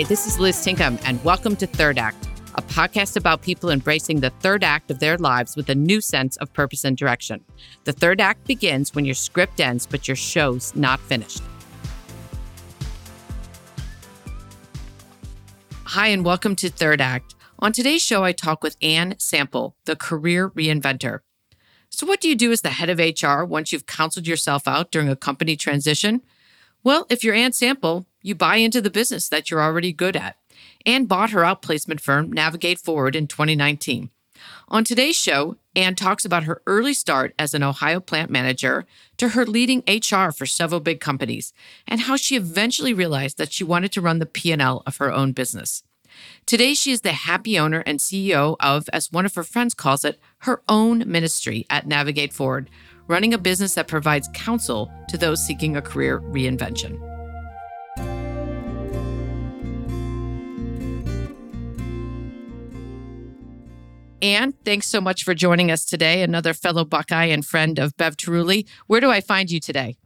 Hi, this is Liz Tinkham, and welcome to Third Act, a podcast about people embracing the third act of their lives with a new sense of purpose and direction. The third act begins when your script ends, but your show's not finished. Hi, and welcome to Third Act. On today's show, I talk with Anne Sample, the career reinventor. So, what do you do as the head of HR once you've counseled yourself out during a company transition? Well, if you're Anne Sample, you buy into the business that you're already good at. Anne bought her outplacement firm, Navigate Forward, in 2019. On today's show, Anne talks about her early start as an Ohio plant manager to her leading HR for several big companies and how she eventually realized that she wanted to run the P&L of her own business. Today, she is the happy owner and CEO of, as one of her friends calls it, her own ministry at Navigate Forward, running a business that provides counsel to those seeking a career reinvention. Anne, thanks so much for joining us today, another fellow Buckeye and friend of Bev Taruli. Where do I find you today?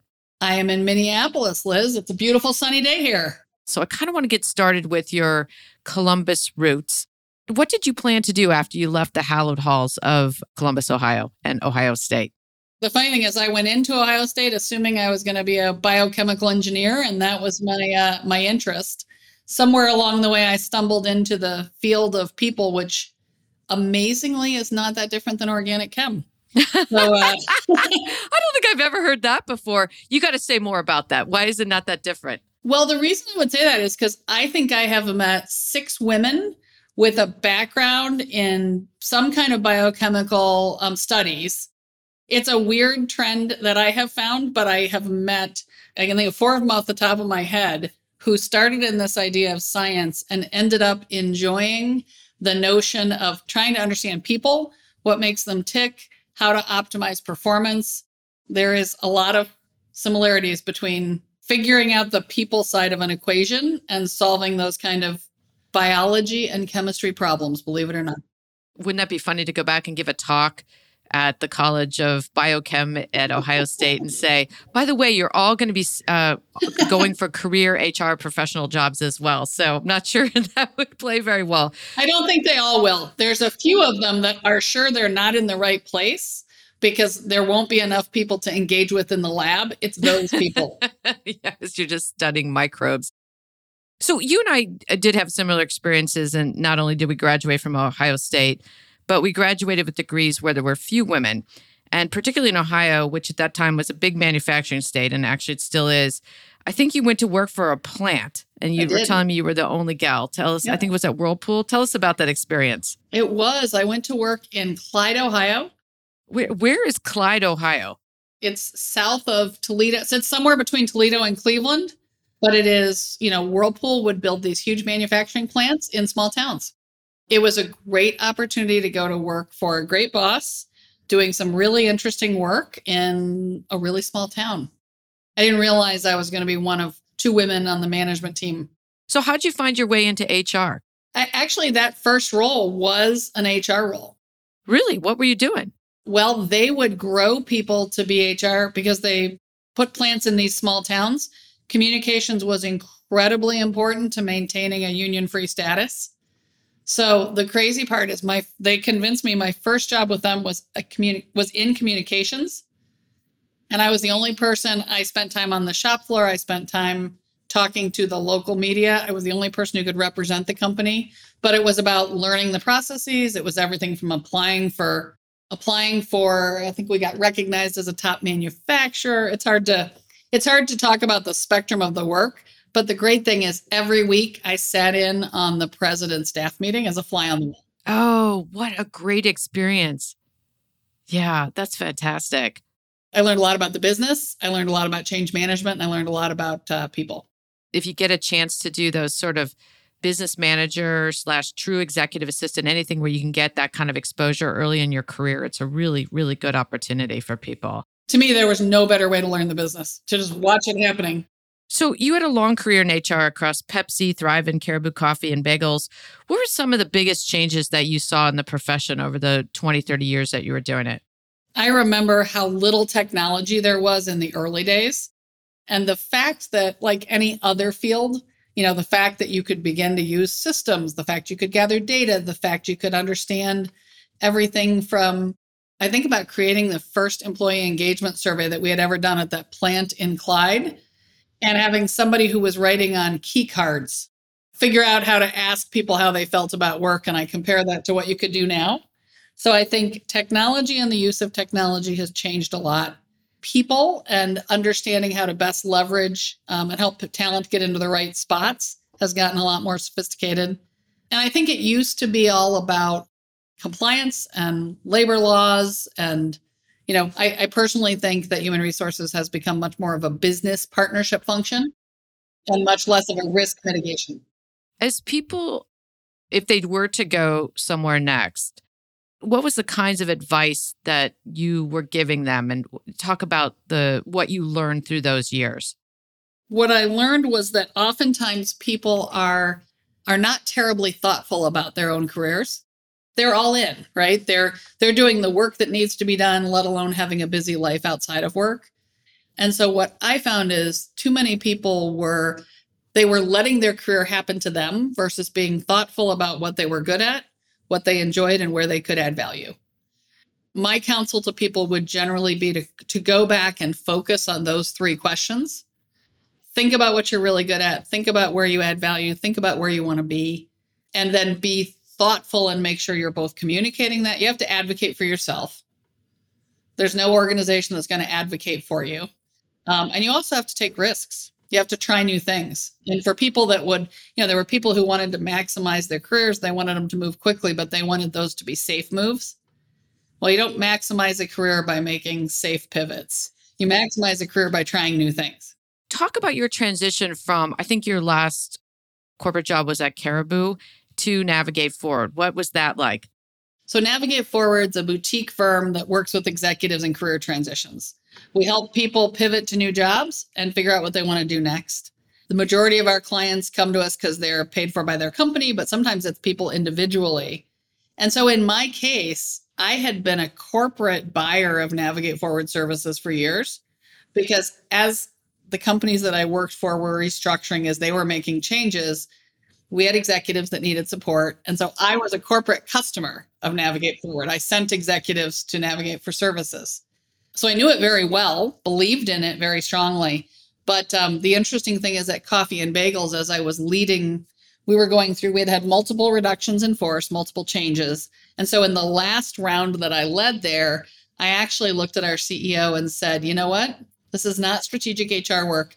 I am in Minneapolis, Liz. It's a beautiful sunny day here. So I kind of want to get started with your Columbus roots. What did you plan to do after you left the hallowed halls of Columbus, Ohio and Ohio State? The funny thing is, I went into Ohio State assuming I was going to be a biochemical engineer, and that was my uh, my interest. Somewhere along the way, I stumbled into the field of people, which amazingly is not that different than organic chem. So, uh, I don't think I've ever heard that before. You got to say more about that. Why is it not that different? Well, the reason I would say that is because I think I have met six women with a background in some kind of biochemical um, studies. It's a weird trend that I have found, but I have met, I can think of four of them off the top of my head, who started in this idea of science and ended up enjoying the notion of trying to understand people, what makes them tick, how to optimize performance. There is a lot of similarities between figuring out the people side of an equation and solving those kind of biology and chemistry problems, believe it or not. Wouldn't that be funny to go back and give a talk at the College of Biochem at Ohio State and say, by the way, you're all going to be uh, going for career HR professional jobs as well. So I'm not sure that would play very well. I don't think they all will. There's a few of them that are sure they're not in the right place because there won't be enough people to engage with in the lab. It's those people. yes, you're just studying microbes. So you and I uh, did have similar experiences, and not only did we graduate from Ohio State, but we graduated with degrees where there were few women. And particularly in Ohio, which at that time was a big manufacturing state, and actually it still is. I think you went to work for a plant and you were telling me you were the only gal. Tell us, yeah. I think it was at Whirlpool. Tell us about that experience. It was. I went to work in Clyde, Ohio, where, where is Clyde, Ohio? It's south of Toledo. So it's somewhere between Toledo and Cleveland, but it is, you know, Whirlpool would build these huge manufacturing plants in small towns. It was a great opportunity to go to work for a great boss doing some really interesting work in a really small town. I didn't realize I was going to be one of two women on the management team. So, how'd you find your way into HR? I, actually, that first role was an HR role. Really? What were you doing? Well, they would grow people to be HR because they put plants in these small towns. Communications was incredibly important to maintaining a union free status. So the crazy part is my they convinced me my first job with them was a communi- was in communications. And I was the only person I spent time on the shop floor. I spent time talking to the local media. I was the only person who could represent the company, but it was about learning the processes. It was everything from applying for applying for i think we got recognized as a top manufacturer it's hard to it's hard to talk about the spectrum of the work but the great thing is every week i sat in on the president's staff meeting as a fly on the wall. Oh what a great experience. Yeah that's fantastic. I learned a lot about the business. I learned a lot about change management and i learned a lot about uh, people. If you get a chance to do those sort of business manager slash true executive assistant, anything where you can get that kind of exposure early in your career, it's a really, really good opportunity for people. To me, there was no better way to learn the business, to just watch it happening. So you had a long career in HR across Pepsi, Thrivent, and Caribou Coffee and Bagels. What were some of the biggest changes that you saw in the profession over the 20, 30 years that you were doing it? I remember how little technology there was in the early days. And the fact that, like any other field, you know, the fact that you could begin to use systems, the fact you could gather data, the fact you could understand everything from I think about creating the first employee engagement survey that we had ever done at that plant in Clyde and having somebody who was writing on key cards figure out how to ask people how they felt about work. And I compare that to what you could do now. So I think technology and the use of technology has changed a lot. People and understanding how to best leverage um, and help talent get into the right spots has gotten a lot more sophisticated. And I think it used to be all about compliance and labor laws. And, you know, I, I personally think that human resources has become much more of a business partnership function and much less of a risk mitigation. As people, if they were to go somewhere next, what was the kinds of advice that you were giving them? And talk about the what you learned through those years. What i learned was that oftentimes people are are not terribly thoughtful about their own careers they're all in right? They're they're doing the work that needs to be done let alone having a busy life outside of work. And so what i found is too many people were they were letting their career happen to them versus being thoughtful about what they were good at what they enjoyed and where they could add value. My counsel to people would generally be to, to go back and focus on those three questions. Think about what you're really good at. Think about where you add value. Think about where you want to be. And then be thoughtful and make sure you're both communicating that. You have to advocate for yourself. There's no organization that's going to advocate for you. Um, and you also have to take risks. You have to try new things. And for people that would, you know, there were people who wanted to maximize their careers, they wanted them to move quickly, but they wanted those to be safe moves. Well, you don't maximize a career by making safe pivots. You maximize a career by trying new things. Talk about your transition from, I think your last corporate job was at Caribou to Navigate Forward? What was that like? So, Navigate Forward's a boutique firm that works with executives in career transitions. We help people pivot to new jobs and figure out what they want to do next. The majority of our clients come to us because they're paid for by their company, but sometimes it's people individually. And so, in my case, I had been a corporate buyer of Navigate Forward services for years because as the companies that I worked for were restructuring, as they were making changes, we had executives that needed support. And so I was a corporate customer of Navigate Forward. I sent executives to Navigate for services. So I knew it very well, believed in it very strongly. But um, the interesting thing is that Coffee and Bagels, as I was leading, we were going through, we had had multiple reductions in force, multiple changes. And so in the last round that I led there, I actually looked at our CEO and said, you know what? This is not strategic HR work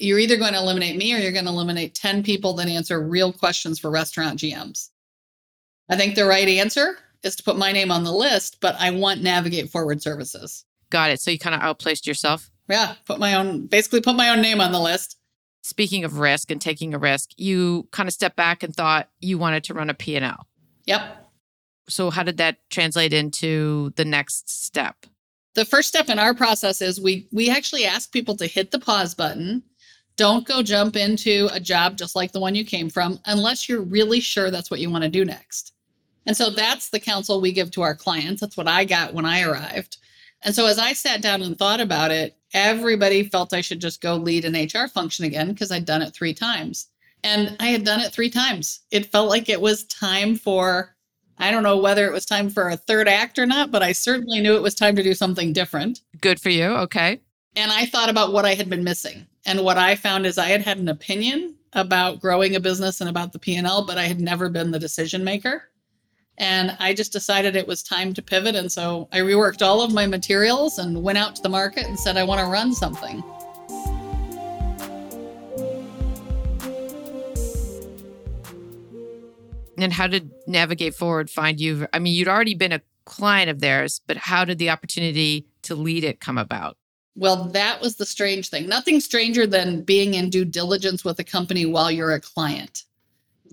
you're either going to eliminate me or you're going to eliminate 10 people that answer real questions for restaurant GMs. I think the right answer is to put my name on the list, but I want Navigate Forward services. Got it. So you kind of outplaced yourself? Yeah, put my own, basically put my own name on the list. Speaking of risk and taking a risk, you kind of stepped back and thought you wanted to run a P&L. Yep. So how did that translate into the next step? The first step in our process is we we actually ask people to hit the pause button don't go jump into a job just like the one you came from unless you're really sure that's what you want to do next. And so that's the counsel we give to our clients. That's what I got when I arrived. And so as I sat down and thought about it, everybody felt I should just go lead an HR function again because I'd done it three times. And I had done it three times. It felt like it was time for, I don't know whether it was time for a third act or not, but I certainly knew it was time to do something different. Good for you. Okay. And I thought about what I had been missing. And what I found is I had had an opinion about growing a business and about the P&L, but I had never been the decision maker. And I just decided it was time to pivot. And so I reworked all of my materials and went out to the market and said, I want to run something. And how did Navigate Forward find you? I mean, you'd already been a client of theirs, but how did the opportunity to lead it come about? Well, that was the strange thing. Nothing stranger than being in due diligence with a company while you're a client.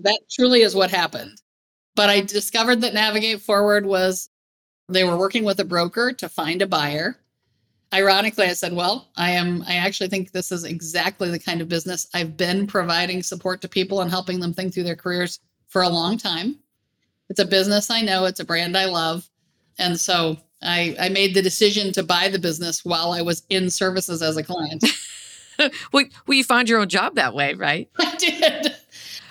That truly is what happened. But I discovered that Navigate Forward was, they were working with a broker to find a buyer. Ironically, I said, Well, I am, I actually think this is exactly the kind of business I've been providing support to people and helping them think through their careers for a long time. It's a business I know, it's a brand I love. And so I, I made the decision to buy the business while I was in services as a client. well, well, you found your own job that way, right? I did.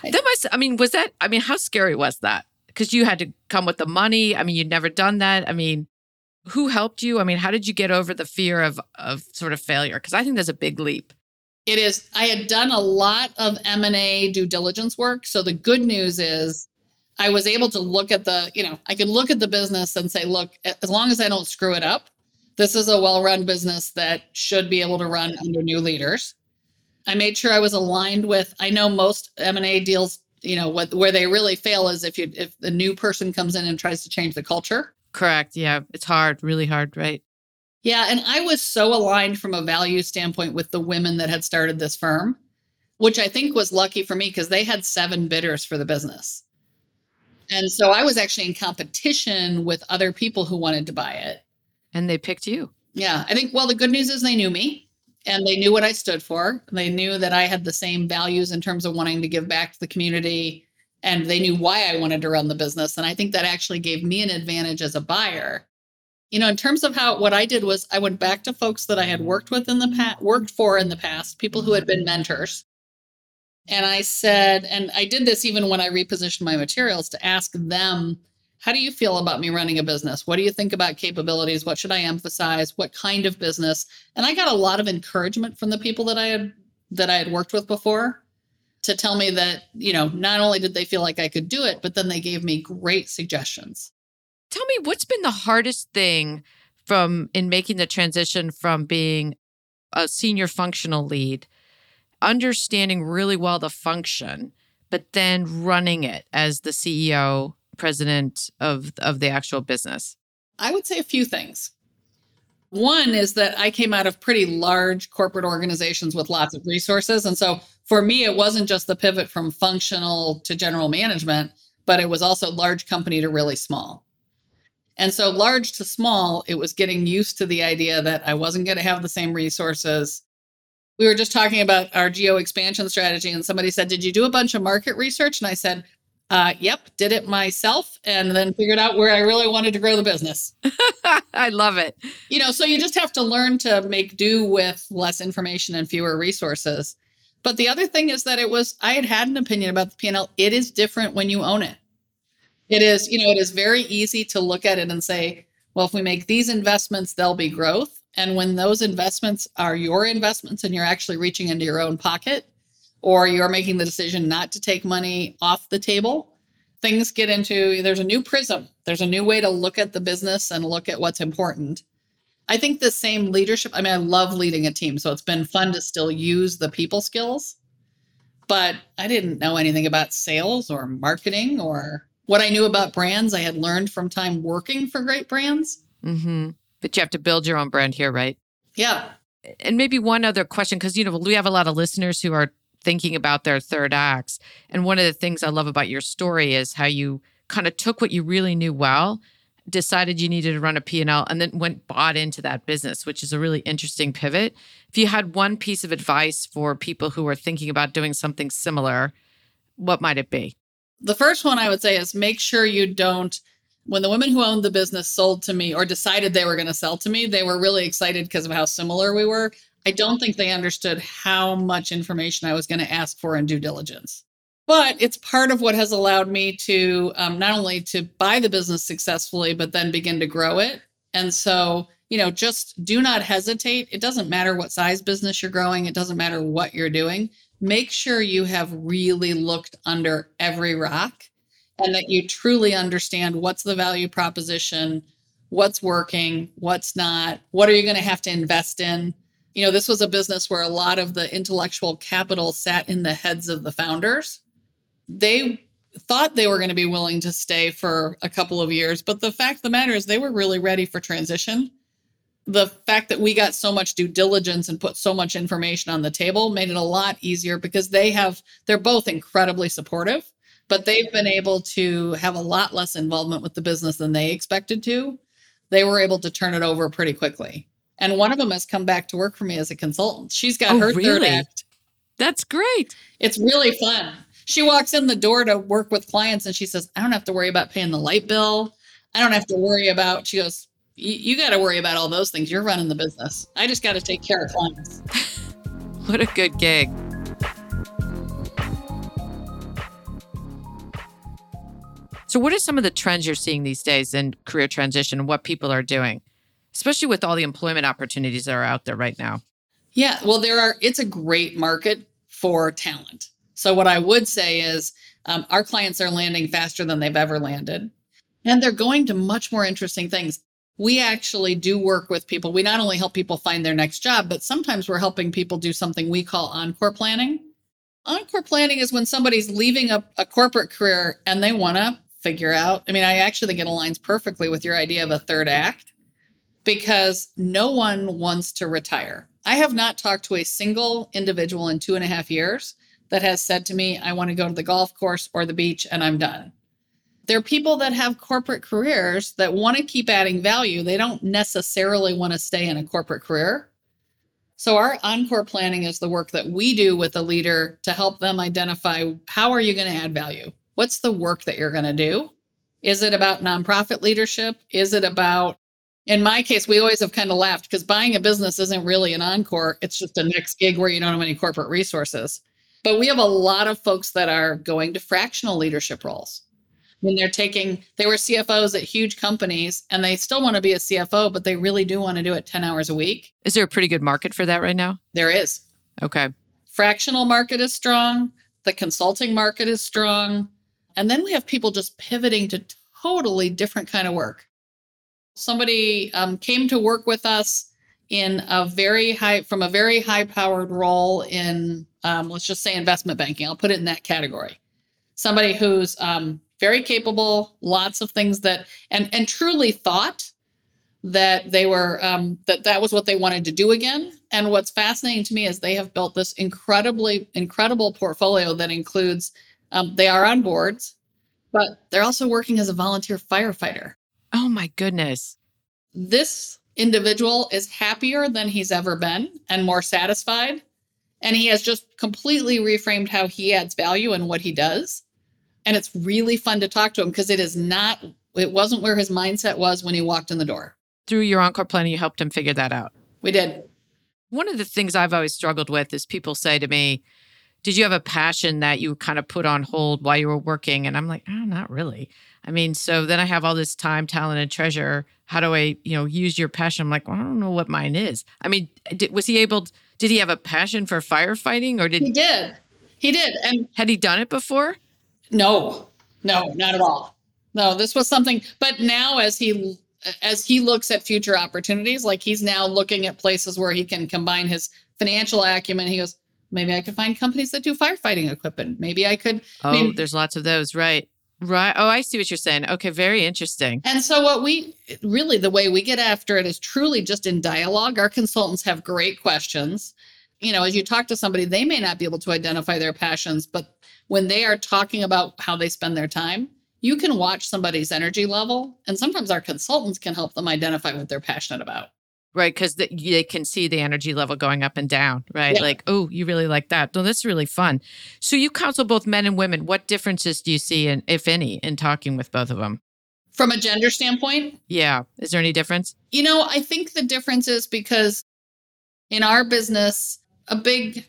That must, I mean, was that, I mean, how scary was that? Because you had to come with the money. I mean, you'd never done that. I mean, who helped you? I mean, how did you get over the fear of of sort of failure? Because I think there's a big leap. It is. I had done a lot of M and A due diligence work. So the good news is, I was able to look at the, you know, I could look at the business and say, look, as long as I don't screw it up, this is a well-run business that should be able to run under new leaders. I made sure I was aligned with. I know most M and A deals, you know, what where they really fail is if you if the new person comes in and tries to change the culture. Correct. Yeah, it's hard, really hard, right? Yeah, and I was so aligned from a value standpoint with the women that had started this firm, which I think was lucky for me because they had seven bidders for the business. And so I was actually in competition with other people who wanted to buy it. And they picked you. Yeah, I think, well, the good news is they knew me and they knew what I stood for. They knew that I had the same values in terms of wanting to give back to the community and they knew why I wanted to run the business. And I think that actually gave me an advantage as a buyer. You know, in terms of how what I did was I went back to folks that I had worked with in the past, worked for in the past, people who had been mentors. And I said, and I did this even when I repositioned my materials to ask them, how do you feel about me running a business? What do you think about capabilities? What should I emphasize? What kind of business? And I got a lot of encouragement from the people that I had that I had worked with before to tell me that, you know, not only did they feel like I could do it, but then they gave me great suggestions. Tell me what's been the hardest thing from in making the transition from being a senior functional lead, understanding really well the function, but then running it as the CEO, president of of the actual business? I would say a few things. One is that I came out of pretty large corporate organizations with lots of resources. And so for me, it wasn't just the pivot from functional to general management, but it was also large company to really small. And so large to small, it was getting used to the idea that I wasn't going to have the same resources. We were just talking about our geo expansion strategy, and somebody said, Did you do a bunch of market research? And I said, uh, yep, did it myself and then figured out where I really wanted to grow the business. I love it. You know, so you just have to learn to make do with less information and fewer resources. But the other thing is that it was, I had had an opinion about the P&L. It is different when you own it. It is, you know, it is very easy to look at it and say, well, if we make these investments, there'll be growth. And when those investments are your investments and you're actually reaching into your own pocket, or you're making the decision not to take money off the table, things get into there's a new prism. There's a new way to look at the business and look at what's important. I think the same leadership, I mean, I love leading a team, so it's been fun to still use the people skills. But I didn't know anything about sales or marketing or what I knew about brands. I had learned from time working for great brands. Mm-hmm. But you have to build your own brand here, right? Yeah. And maybe one other question, because you know we have a lot of listeners who are thinking about their third acts. And one of the things I love about your story is how you kind of took what you really knew well, decided you needed to run a P&L and then went bought into that business, which is a really interesting pivot. If you had one piece of advice for people who are thinking about doing something similar, what might it be? The first one I would say is make sure you don't when the women who owned the business sold to me or decided they were going to sell to me, they were really excited because of how similar we were. I don't think they understood how much information I was going to ask for in due diligence. But it's part of what has allowed me to um, not only to buy the business successfully, but then begin to grow it. And so, you know, just do not hesitate. It doesn't matter what size business you're growing. It doesn't matter what you're doing. Make sure you have really looked under every rock and that you truly understand what's the value proposition, what's working, what's not, what are you going to have to invest in you know, this was a business where a lot of the intellectual capital sat in the heads of the founders. They thought they were going to be willing to stay for a couple of years, but the fact of the matter is they were really ready for transition. The fact that we got so much due diligence and put so much information on the table made it a lot easier because they have they're both incredibly supportive, but they've been able to have a lot less involvement with the business than they expected to. They were able to turn it over pretty quickly. And one of them has come back to work for me as a consultant. She's got oh, her really? third act. That's great. It's really fun. She walks in the door to work with clients and she says, I don't have to worry about paying the light bill. I don't have to worry about, she goes, you got to worry about all those things. You're running the business. I just got to take care of clients. What a good gig. So, what are some of the trends you're seeing these days in career transition and what people are doing, especially with all the employment opportunities that are out there right now? Yeah, well, there are, it's a great market for talent. So, what I would say is um, our clients are landing faster than they've ever landed, and they're going to much more interesting things. We actually do work with people. We not only help people find their next job, but sometimes we're helping people do something we call encore planning. Encore planning is when somebody's leaving a, a corporate career and they want to figure out. I mean, I actually think it aligns perfectly with your idea of a third act because no one wants to retire. I have not talked to a single individual in two and a half years that has said to me, I want to go to the golf course or the beach and I'm done. There are people that have corporate careers that want to keep adding value. They don't necessarily want to stay in a corporate career. So our encore planning is the work that we do with a leader to help them identify how are you going to add value? What's the work that you're going to do? Is it about nonprofit leadership? Is it about, in my case, we always have kind of laughed because buying a business isn't really an encore. It's just a next gig where you don't have any corporate resources. But we have a lot of folks that are going to fractional leadership roles. When they're taking, they were CFOs at huge companies and they still want to be a CFO, but they really do want to do it 10 hours a week. Is there a pretty good market for that right now? There is. Okay. Fractional market is strong. The consulting market is strong. And then we have people just pivoting to totally different kind of work. Somebody um, came to work with us in a very high, from a very high powered role in, um, let's just say investment banking. I'll put it in that category. Somebody who's um, very capable, lots of things that, and and truly thought that they were um, that that was what they wanted to do again. And what's fascinating to me is they have built this incredibly incredible portfolio that includes um, they are on boards, but they're also working as a volunteer firefighter. Oh my goodness. This individual is happier than he's ever been and more satisfied. And he has just completely reframed how he adds value and what he does. And it's really fun to talk to him because it is not, it wasn't where his mindset was when he walked in the door. Through your Encore planning, you helped him figure that out. We did. One of the things I've always struggled with is people say to me, did you have a passion that you kind of put on hold while you were working? And I'm like, oh, not really. I mean, so then I have all this time, talent, and treasure. How do I, you know, use your passion? I'm like, well, I don't know what mine is. I mean, did, was he able? did he have a passion for firefighting, or did he did? He did. And had he done it before? No, no, not at all. No, this was something. But now, as he as he looks at future opportunities, like he's now looking at places where he can combine his financial acumen. He goes, maybe I could find companies that do firefighting equipment. Maybe I could. Oh, maybe. there's lots of those, right? Right. Oh, I see what you're saying. Okay, very interesting. And so, what we really, the way we get after it is truly just in dialogue. Our consultants have great questions. You know, as you talk to somebody, they may not be able to identify their passions, but when they are talking about how they spend their time, you can watch somebody's energy level. And sometimes our consultants can help them identify what they're passionate about right because the, they can see the energy level going up and down right? Yeah. like oh you really like that. No that's really fun. So you counsel both men and women. What differences do you see in, if any in talking with both of them from a gender standpoint? Yeah. Is there any difference? You know i think the difference is because in our business a big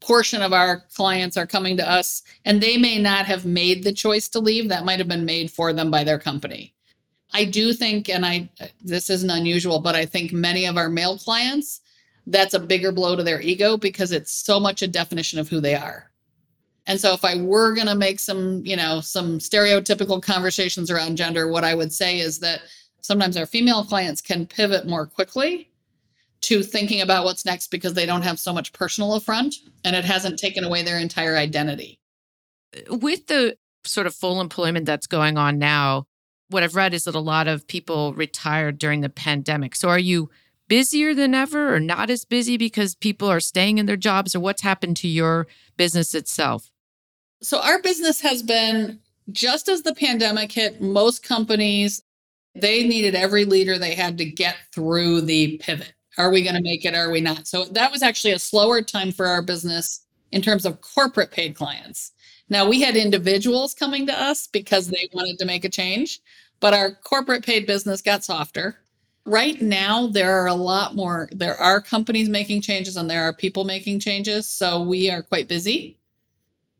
portion of our clients are coming to us and they may not have made the choice to leave. That might have been made for them by their company I do think, and I this isn't unusual, but I think many of our male clients, that's a bigger blow to their ego because it's so much a definition of who they are. And so if I were going to make some, you know, some stereotypical conversations around gender, what I would say is that sometimes our female clients can pivot more quickly to thinking about what's next because they don't have so much personal affront and it hasn't taken away their entire identity. With the sort of full employment that's going on now, what I've read is that a lot of people retired during the pandemic. So are you busier than ever or not as busy because people are staying in their jobs or what's happened to your business itself? So our business has been just as the pandemic hit, most companies they needed every leader they had to get through the pivot. Are we going to make it? Are we not? So that was actually a slower time for our business in terms of corporate paid clients. Now, we had individuals coming to us because they wanted to make a change, but our corporate paid business got softer. Right now, there are a lot more. There are companies making changes and there are people making changes. So we are quite busy.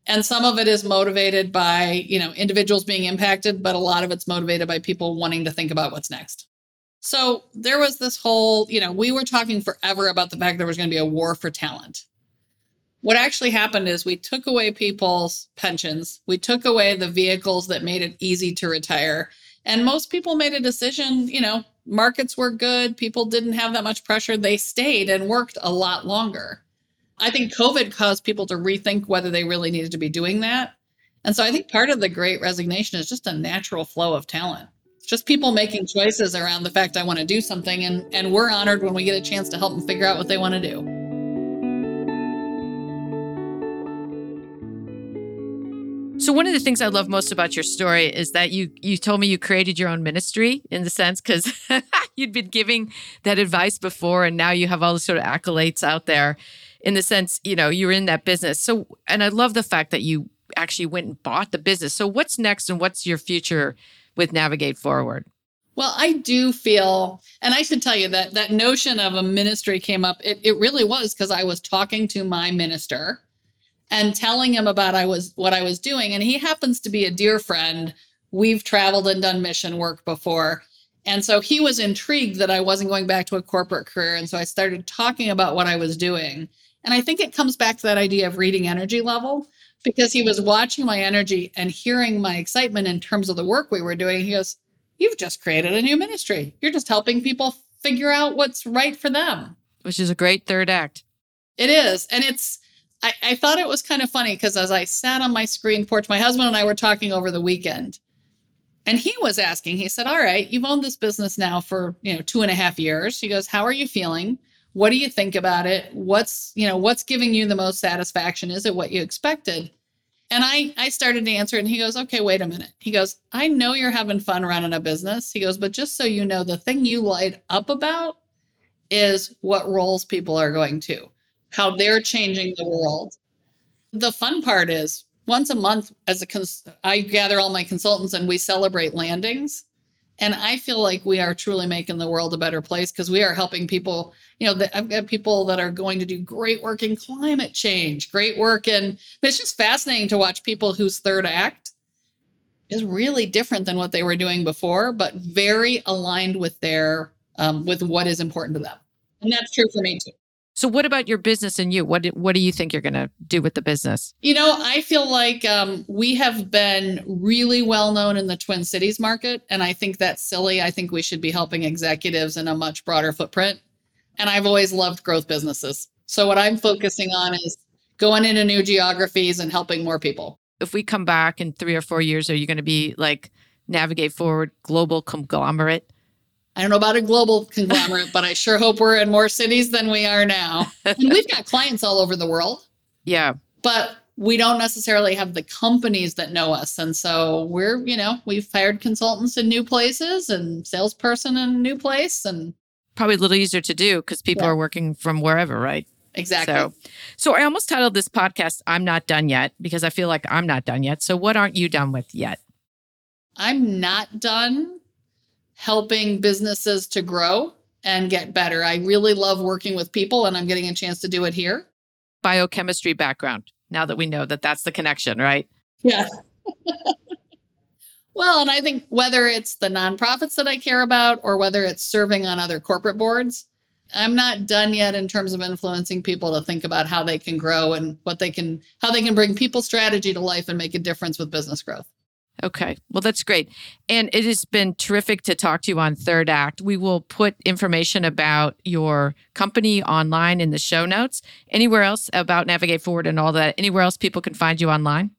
And some of it is motivated by, you know, individuals being impacted, but a lot of it's motivated by people wanting to think about what's next. So there was this whole, you know, we were talking forever about the fact there was going to be a war for talent. What actually happened is we took away people's pensions, we took away the vehicles that made it easy to retire. And most people made a decision, you know, markets were good, people didn't have that much pressure, they stayed and worked a lot longer. I think COVID caused people to rethink whether they really needed to be doing that. And so I think part of the great resignation is just a natural flow of talent. It's just people making choices around the fact I want to do something and and we're honored when we get a chance to help them figure out what they want to do. So one of the things I love most about your story is that you you told me you created your own ministry in the sense because you'd been giving that advice before and now you have all the sort of accolades out there in the sense, you know, you're in that business. So and I love the fact that you actually went and bought the business. So what's next and what's your future with Navigate Forward? Well, I do feel, and I should tell you that that notion of a ministry came up. It, it really was because I was talking to my minister and telling him about I was what I was doing, and he happens to be a dear friend. We've traveled and done mission work before, and so he was intrigued that I wasn't going back to a corporate career, and so I started talking about what I was doing. And I think it comes back to that idea of reading energy level because he was watching my energy and hearing my excitement in terms of the work we were doing. He goes, You've just created a new ministry. You're just helping people figure out what's right for them. Which is a great third act. It is. And it's, I, I thought it was kind of funny because as I sat on my screen porch, my husband and I were talking over the weekend. And he was asking, he said, All right, you've owned this business now for, you know, two and a half years. He goes, How are you feeling? What do you think about it? What's, you know, what's giving you the most satisfaction? Is it what you expected? And I I started to answer it and he goes, "Okay, wait a minute." He goes, "I know you're having fun running a business." He goes, "But just so you know, the thing you light up about is what roles people are going to, how they're changing the world. The fun part is once a month as a cons- I gather all my consultants and we celebrate landings. And I feel like we are truly making the world a better place because we are helping people. You know, the, I've got people that are going to do great work in climate change, great work in. It's just fascinating to watch people whose third act is really different than what they were doing before, but very aligned with their um, with what is important to them. And that's true for me too. So, what about your business and you? What do, what do you think you're going to do with the business? You know, I feel like um, we have been really well known in the Twin Cities market, and I think that's silly. I think we should be helping executives in a much broader footprint. And I've always loved growth businesses. So, what I'm focusing on is going into new geographies and helping more people. If we come back in three or four years, are you going to be like navigate forward global conglomerate? I don't know about a global conglomerate, but I sure hope we're in more cities than we are now. And we've got clients all over the world. Yeah. But we don't necessarily have the companies that know us. And so we're, you know, we've hired consultants in new places and salesperson in a new place and probably a little easier to do because people yeah. are working from wherever, right? Exactly. So, so I almost titled this podcast "I'm Not Done Yet" because I feel like I'm not done yet. So, what aren't you done with yet? I'm not done helping businesses to grow and get better. I really love working with people, and I'm getting a chance to do it here. Biochemistry background, now that we know that that's the connection, right? Yeah. well, and I think whether it's the nonprofits that I care about or whether it's serving on other corporate boards, I'm not done yet in terms of influencing people to think about how they can grow and what they can, how they can bring people strategy to life and make a difference with business growth. Okay. Well, that's great. And it has been terrific to talk to you on Third Act. We will put information about your company online in the show notes. Anywhere else about Navigate Forward and all that? Anywhere else people can find you online?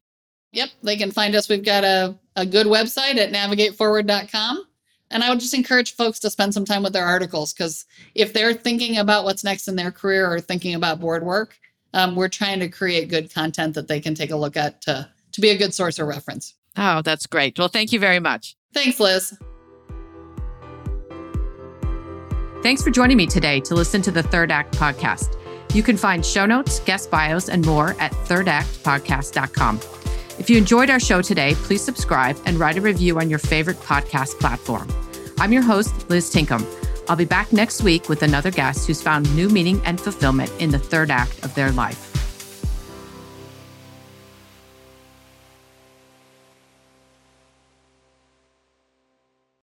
Yep. They can find us. We've got a, a good website at navigateforward.com. And I would just encourage folks to spend some time with their articles because if they're thinking about what's next in their career or thinking about board work, um, we're trying to create good content that they can take a look at to, to be a good source of reference. Oh, that's great. Well, thank you very much. Thanks, Liz. Thanks for joining me today to listen to the Third Act podcast. You can find show notes, guest bios, and more at thirdactpodcast.com. If you enjoyed our show today, please subscribe and write a review on your favorite podcast platform. I'm your host, Liz Tinkham. I'll be back next week with another guest who's found new meaning and fulfillment in the third act of their life.